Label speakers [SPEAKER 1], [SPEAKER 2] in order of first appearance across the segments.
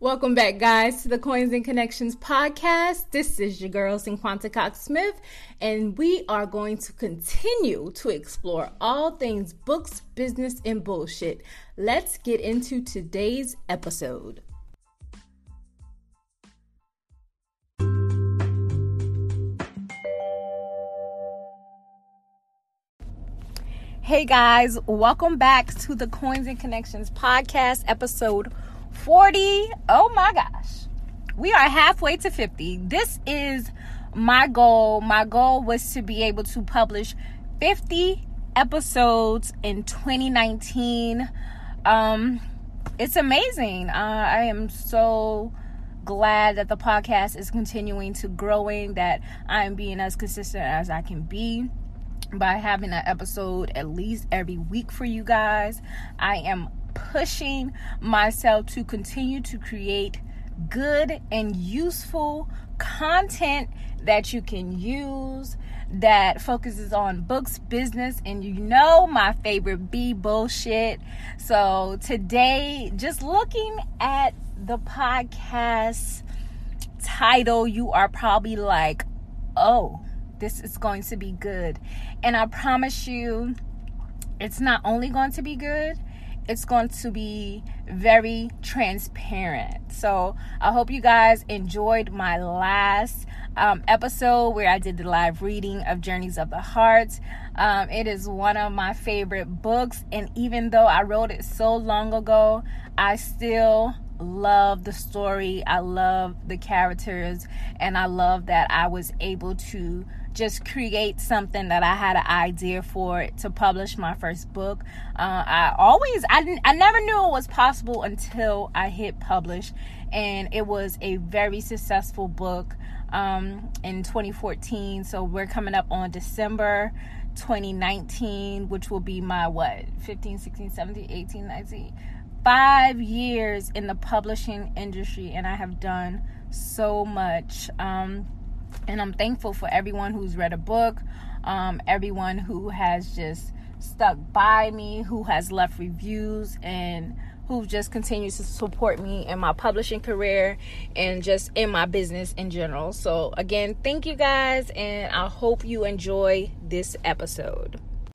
[SPEAKER 1] Welcome back, guys, to the Coins and Connections podcast. This is your girl, Cinquanta Cox Smith, and we are going to continue to explore all things books, business, and bullshit. Let's get into today's episode. Hey guys, welcome back to the Coins and Connections podcast, episode 40. Oh my gosh. We are halfway to 50. This is my goal. My goal was to be able to publish 50 episodes in 2019. Um it's amazing. Uh, I am so glad that the podcast is continuing to growing that I'm being as consistent as I can be by having an episode at least every week for you guys. I am pushing myself to continue to create good and useful content that you can use that focuses on books, business, and you know my favorite B bullshit. So today, just looking at the podcast title, you are probably like, oh, this is going to be good. And I promise you, it's not only going to be good, it's going to be very transparent. So I hope you guys enjoyed my last um, episode where I did the live reading of Journeys of the Heart. Um, it is one of my favorite books, and even though I wrote it so long ago, I still love the story. I love the characters, and I love that I was able to just create something that I had an idea for to publish my first book. Uh, I always, I, I never knew it was possible until I hit publish, and it was a very successful book um, in 2014. So we're coming up on December 2019, which will be my what 15, 16, 17, 18, 19 five years in the publishing industry and I have done so much. Um, and I'm thankful for everyone who's read a book, um, everyone who has just stuck by me, who has left reviews, and who just continues to support me in my publishing career and just in my business in general. So, again, thank you guys, and I hope you enjoy this episode.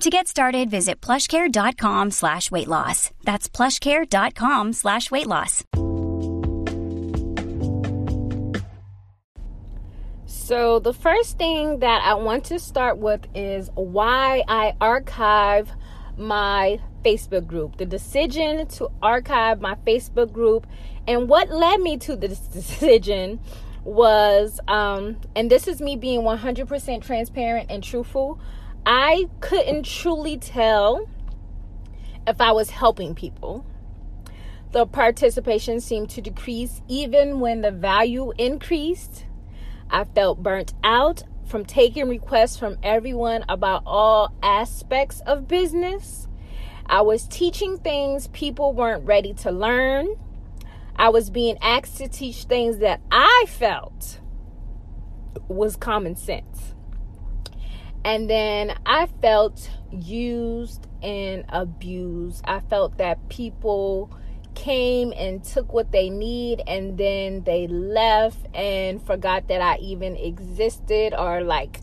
[SPEAKER 2] To get started, visit plushcare.com slash weight loss. That's plushcare.com slash weight loss.
[SPEAKER 1] So, the first thing that I want to start with is why I archive my Facebook group, the decision to archive my Facebook group, and what led me to this decision was, um, and this is me being 100% transparent and truthful. I couldn't truly tell if I was helping people. The participation seemed to decrease even when the value increased. I felt burnt out from taking requests from everyone about all aspects of business. I was teaching things people weren't ready to learn. I was being asked to teach things that I felt was common sense. And then I felt used and abused. I felt that people came and took what they need and then they left and forgot that I even existed or like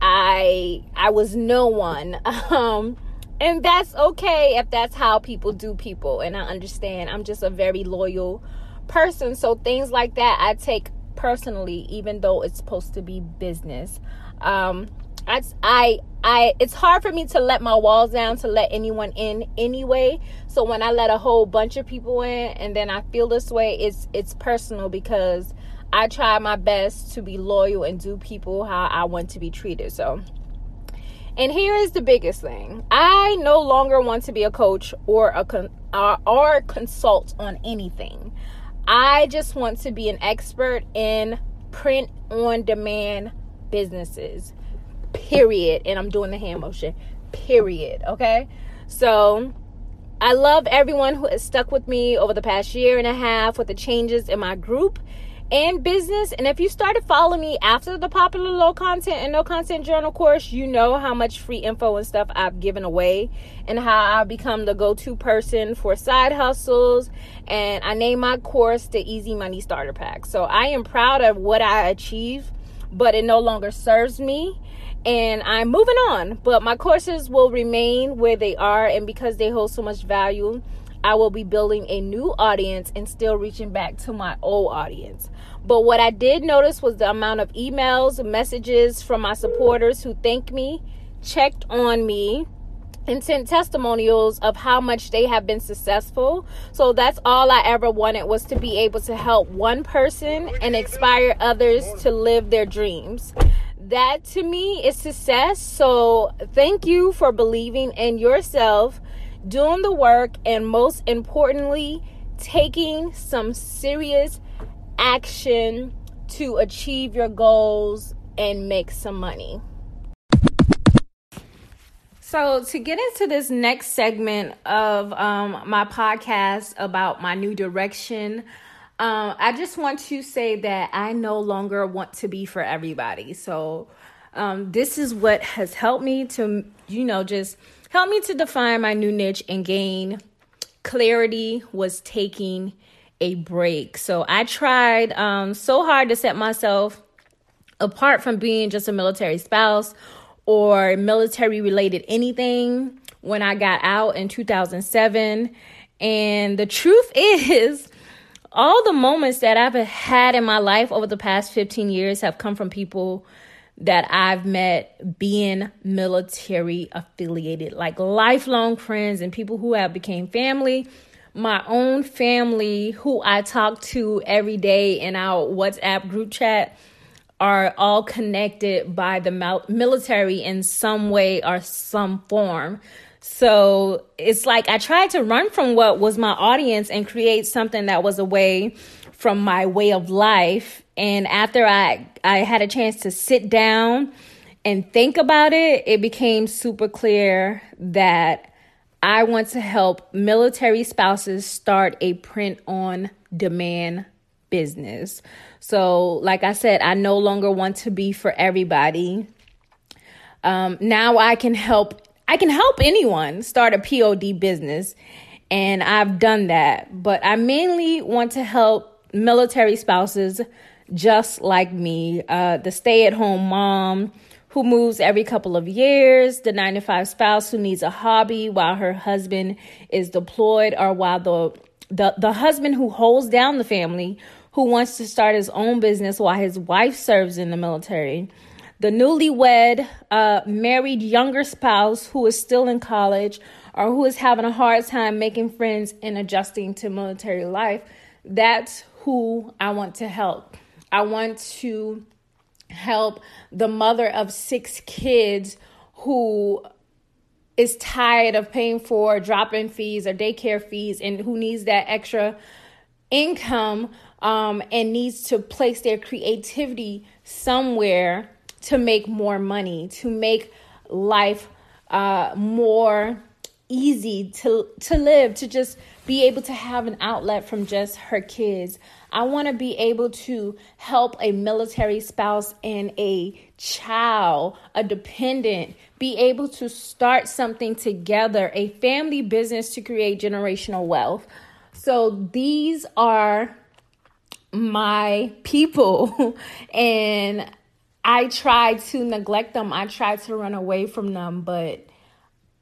[SPEAKER 1] I I was no one. Um and that's okay if that's how people do people and I understand. I'm just a very loyal person. So things like that I take personally even though it's supposed to be business. Um I, I I it's hard for me to let my walls down to let anyone in anyway. So when I let a whole bunch of people in and then I feel this way, it's it's personal because I try my best to be loyal and do people how I want to be treated. So and here is the biggest thing. I no longer want to be a coach or a con- or, or consult on anything. I just want to be an expert in print on demand businesses. Period. And I'm doing the hand motion. Period. Okay? So I love everyone who has stuck with me over the past year and a half with the changes in my group and business. And if you started following me after the popular low content and no content journal course, you know how much free info and stuff I've given away and how I've become the go to person for side hustles. And I named my course the Easy Money Starter Pack. So I am proud of what I achieved, but it no longer serves me. And I'm moving on, but my courses will remain where they are. And because they hold so much value, I will be building a new audience and still reaching back to my old audience. But what I did notice was the amount of emails, messages from my supporters who thanked me, checked on me, and sent testimonials of how much they have been successful. So that's all I ever wanted was to be able to help one person and inspire others to live their dreams. That to me is success. So thank you for believing in yourself, doing the work, and most importantly, taking some serious action to achieve your goals and make some money. So, to get into this next segment of um, my podcast about my new direction, um, I just want to say that I no longer want to be for everybody. So, um, this is what has helped me to, you know, just help me to define my new niche and gain clarity was taking a break. So I tried um, so hard to set myself apart from being just a military spouse or military related anything when I got out in 2007. And the truth is, all the moments that I've had in my life over the past 15 years have come from people that I've met being military affiliated, like lifelong friends and people who have became family my own family who I talk to every day in our WhatsApp group chat are all connected by the military in some way or some form. So it's like I tried to run from what was my audience and create something that was away from my way of life. And after I I had a chance to sit down and think about it, it became super clear that I want to help military spouses start a print on demand business. So, like I said, I no longer want to be for everybody. Um, now I can help. I can help anyone start a POD business, and I've done that. But I mainly want to help military spouses just like me, uh, the stay-at-home mom who moves every couple of years, the 9 to 5 spouse who needs a hobby while her husband is deployed, or while the, the, the husband who holds down the family who wants to start his own business while his wife serves in the military. The newlywed, uh, married younger spouse who is still in college or who is having a hard time making friends and adjusting to military life. That's who I want to help. I want to help the mother of six kids who is tired of paying for drop-in fees or daycare fees and who needs that extra income um, and needs to place their creativity somewhere to make more money to make life uh, more easy to to live to just be able to have an outlet from just her kids I want to be able to help a military spouse and a child, a dependent, be able to start something together, a family business to create generational wealth. So these are my people and I try to neglect them. I try to run away from them, but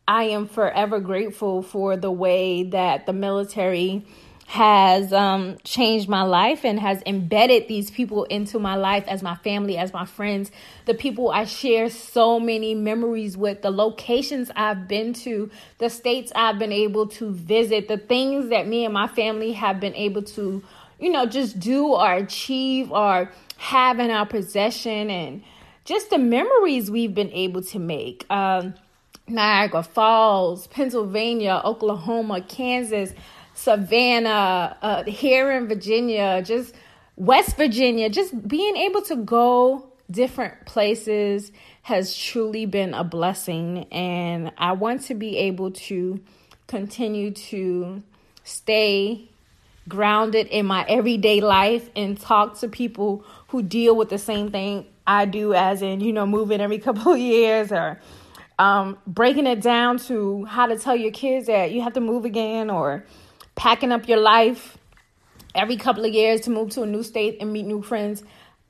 [SPEAKER 1] I am forever grateful for the way that the military has um, changed my life and has embedded these people into my life as my family, as my friends, the people I share so many memories with, the locations I've been to, the states I've been able to visit, the things that me and my family have been able to, you know, just do or achieve or have in our possession, and just the memories we've been able to make. Um, Niagara Falls, Pennsylvania, Oklahoma, Kansas. Savannah, uh, here in Virginia, just West Virginia, just being able to go different places has truly been a blessing. And I want to be able to continue to stay grounded in my everyday life and talk to people who deal with the same thing I do, as in, you know, moving every couple of years or um, breaking it down to how to tell your kids that you have to move again or packing up your life every couple of years to move to a new state and meet new friends.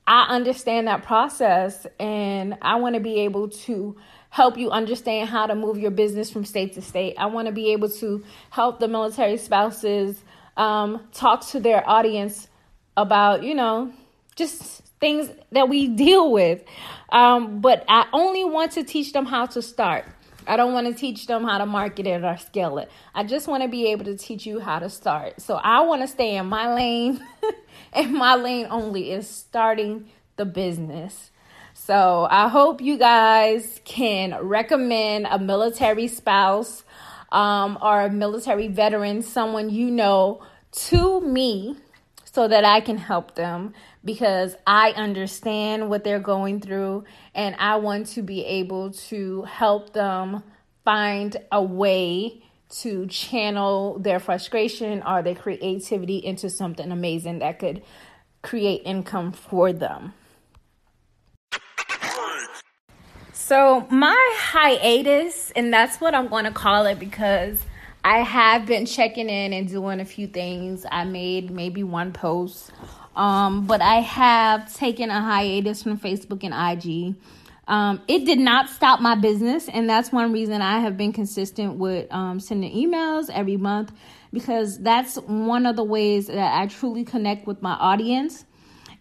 [SPEAKER 1] I understand that process and I want to be able to help you understand how to move your business from state to state. I want to be able to help the military spouses um, talk to their audience about, you know, just things that we deal with. Um, but I only want to teach them how to start. I don't want to teach them how to market it or scale it. I just want to be able to teach you how to start. So I want to stay in my lane, and my lane only is starting the business. So I hope you guys can recommend a military spouse um, or a military veteran, someone you know, to me so that I can help them because I understand what they're going through and I want to be able to help them find a way to channel their frustration or their creativity into something amazing that could create income for them. So, my hiatus, and that's what I'm going to call it because I have been checking in and doing a few things. I made maybe one post um, but I have taken a hiatus from Facebook and IG. Um, it did not stop my business, and that's one reason I have been consistent with um, sending emails every month because that's one of the ways that I truly connect with my audience.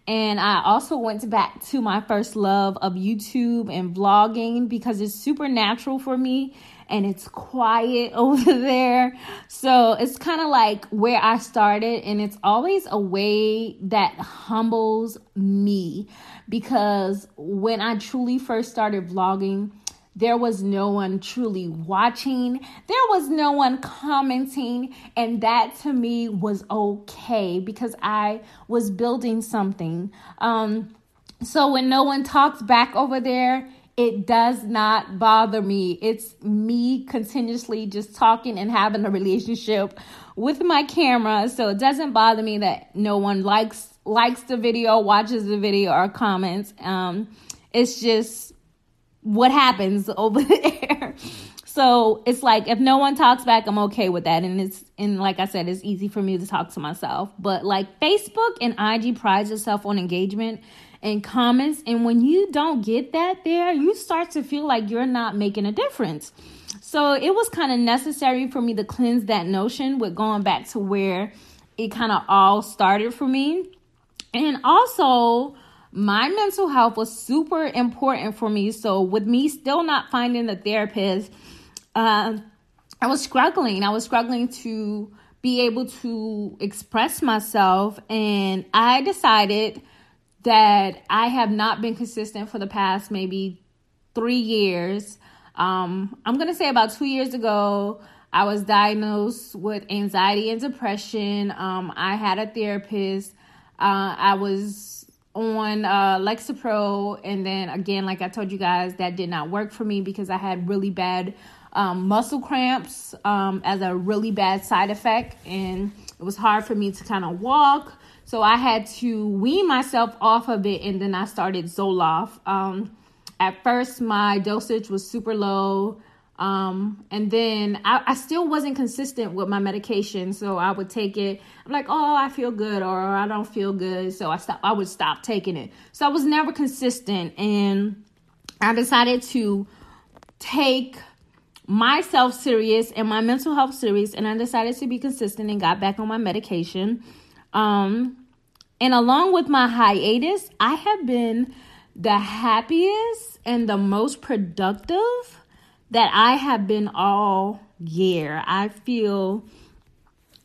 [SPEAKER 1] And I also went back to my first love of YouTube and vlogging because it's super natural for me and it's quiet over there. So it's kind of like where I started, and it's always a way that humbles me because when I truly first started vlogging, there was no one truly watching, there was no one commenting, and that to me was okay because I was building something. Um, so when no one talks back over there, it does not bother me. It's me continuously just talking and having a relationship with my camera. So it doesn't bother me that no one likes likes the video, watches the video or comments. Um it's just what happens over there. So it's like if no one talks back, I'm okay with that. And it's and like I said, it's easy for me to talk to myself. But like Facebook and IG prides itself on engagement and comments. And when you don't get that there, you start to feel like you're not making a difference. So it was kind of necessary for me to cleanse that notion with going back to where it kind of all started for me. And also, my mental health was super important for me. So, with me still not finding a therapist, uh, I was struggling. I was struggling to be able to express myself. And I decided that I have not been consistent for the past maybe three years. Um, I'm going to say about two years ago, I was diagnosed with anxiety and depression. Um, I had a therapist. Uh, I was on uh, Lexapro, and then again, like I told you guys, that did not work for me because I had really bad um, muscle cramps um, as a really bad side effect, and it was hard for me to kind of walk. So I had to wean myself off of it, and then I started Zoloft. Um, at first, my dosage was super low. Um, and then I, I, still wasn't consistent with my medication. So I would take it. I'm like, oh, I feel good or I don't feel good. So I stop, I would stop taking it. So I was never consistent. And I decided to take myself serious and my mental health serious. And I decided to be consistent and got back on my medication. Um, and along with my hiatus, I have been the happiest and the most productive that I have been all year. I feel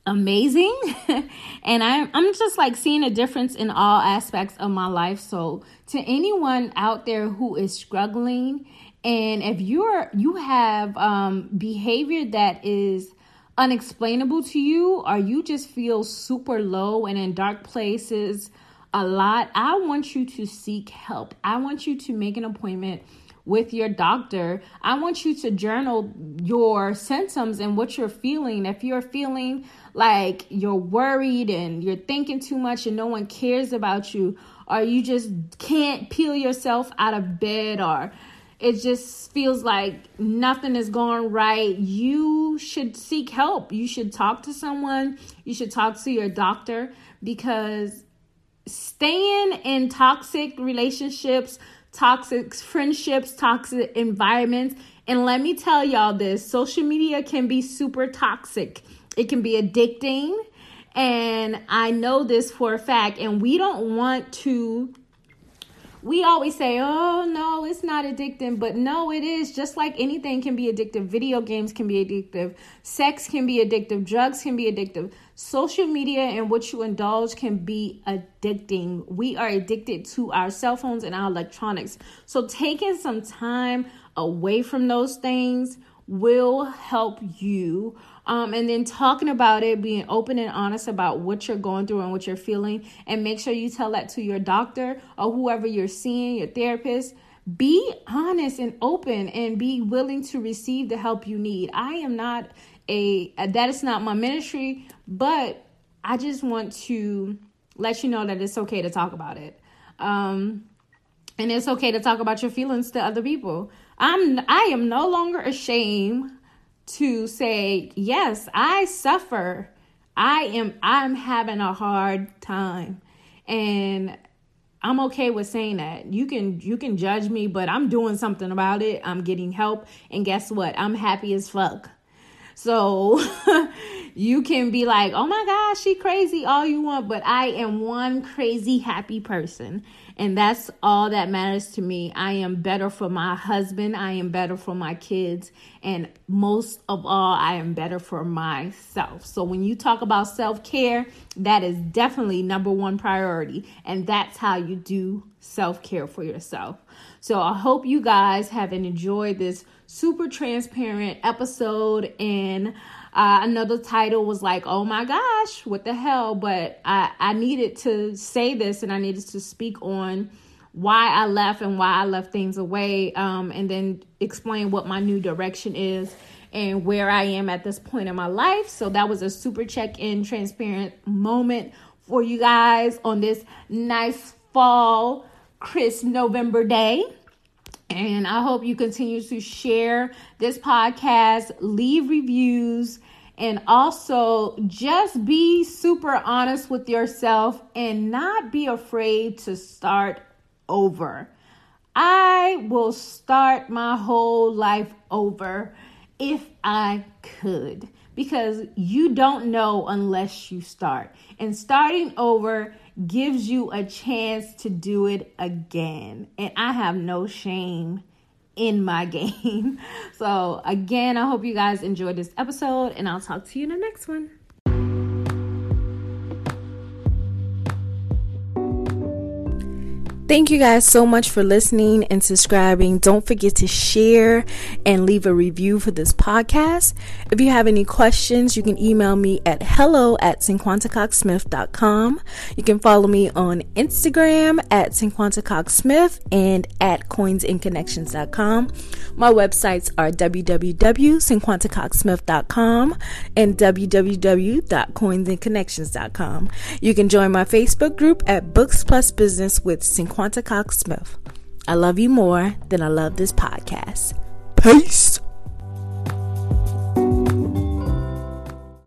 [SPEAKER 1] amazing and I'm I'm just like seeing a difference in all aspects of my life. So to anyone out there who is struggling and if you're you have um behavior that is unexplainable to you or you just feel super low and in dark places a lot, I want you to seek help. I want you to make an appointment with your doctor. I want you to journal your symptoms and what you're feeling. If you're feeling like you're worried and you're thinking too much and no one cares about you, or you just can't peel yourself out of bed, or it just feels like nothing is going right, you should seek help. You should talk to someone. You should talk to your doctor because staying in toxic relationships, toxic friendships, toxic environments, and let me tell y'all this social media can be super toxic, it can be addicting. And I know this for a fact, and we don't want to we always say, oh, no, it's not addicting. But no, it is. Just like anything can be addictive, video games can be addictive, sex can be addictive, drugs can be addictive. Social media and what you indulge can be addicting. We are addicted to our cell phones and our electronics. So, taking some time away from those things will help you um, and then talking about it, being open and honest about what you're going through and what you're feeling, and make sure you tell that to your doctor or whoever you're seeing, your therapist. Be honest and open and be willing to receive the help you need. I am not a, that is not my ministry, but I just want to let you know that it's okay to talk about it. Um, and it's okay to talk about your feelings to other people. I'm I am no longer ashamed to say, yes, I suffer. I am I'm having a hard time. And I'm okay with saying that. You can you can judge me, but I'm doing something about it. I'm getting help, and guess what? I'm happy as fuck. So you can be like, "Oh my gosh, she crazy all you want," but I am one crazy happy person. And that's all that matters to me. I am better for my husband. I am better for my kids. And most of all, I am better for myself. So when you talk about self care, that is definitely number one priority. And that's how you do self care for yourself. So I hope you guys have enjoyed this super transparent episode. And uh, another title was like, oh my gosh, what the hell? But I, I needed to say this and I needed to speak on why I left and why I left things away, um, and then explain what my new direction is and where I am at this point in my life. So that was a super check in, transparent moment for you guys on this nice fall, crisp November day. And I hope you continue to share this podcast, leave reviews, and also just be super honest with yourself and not be afraid to start over. I will start my whole life over if I could because you don't know unless you start. And starting over gives you a chance to do it again. And I have no shame in my game. So, again, I hope you guys enjoyed this episode, and I'll talk to you in the next one. Thank you guys so much for listening and subscribing. Don't forget to share and leave a review for this podcast. If you have any questions, you can email me at hello at cinquantacoxsmith.com. You can follow me on Instagram at cinquantacoxsmith and at coinsinconnections.com. My websites are www.cinquantacoxsmith.com and www.coinsinconnections.com. You can join my Facebook group at Books Plus Business with Cinquanta Quanta Cox Smith. I love you more than I love this podcast. Peace.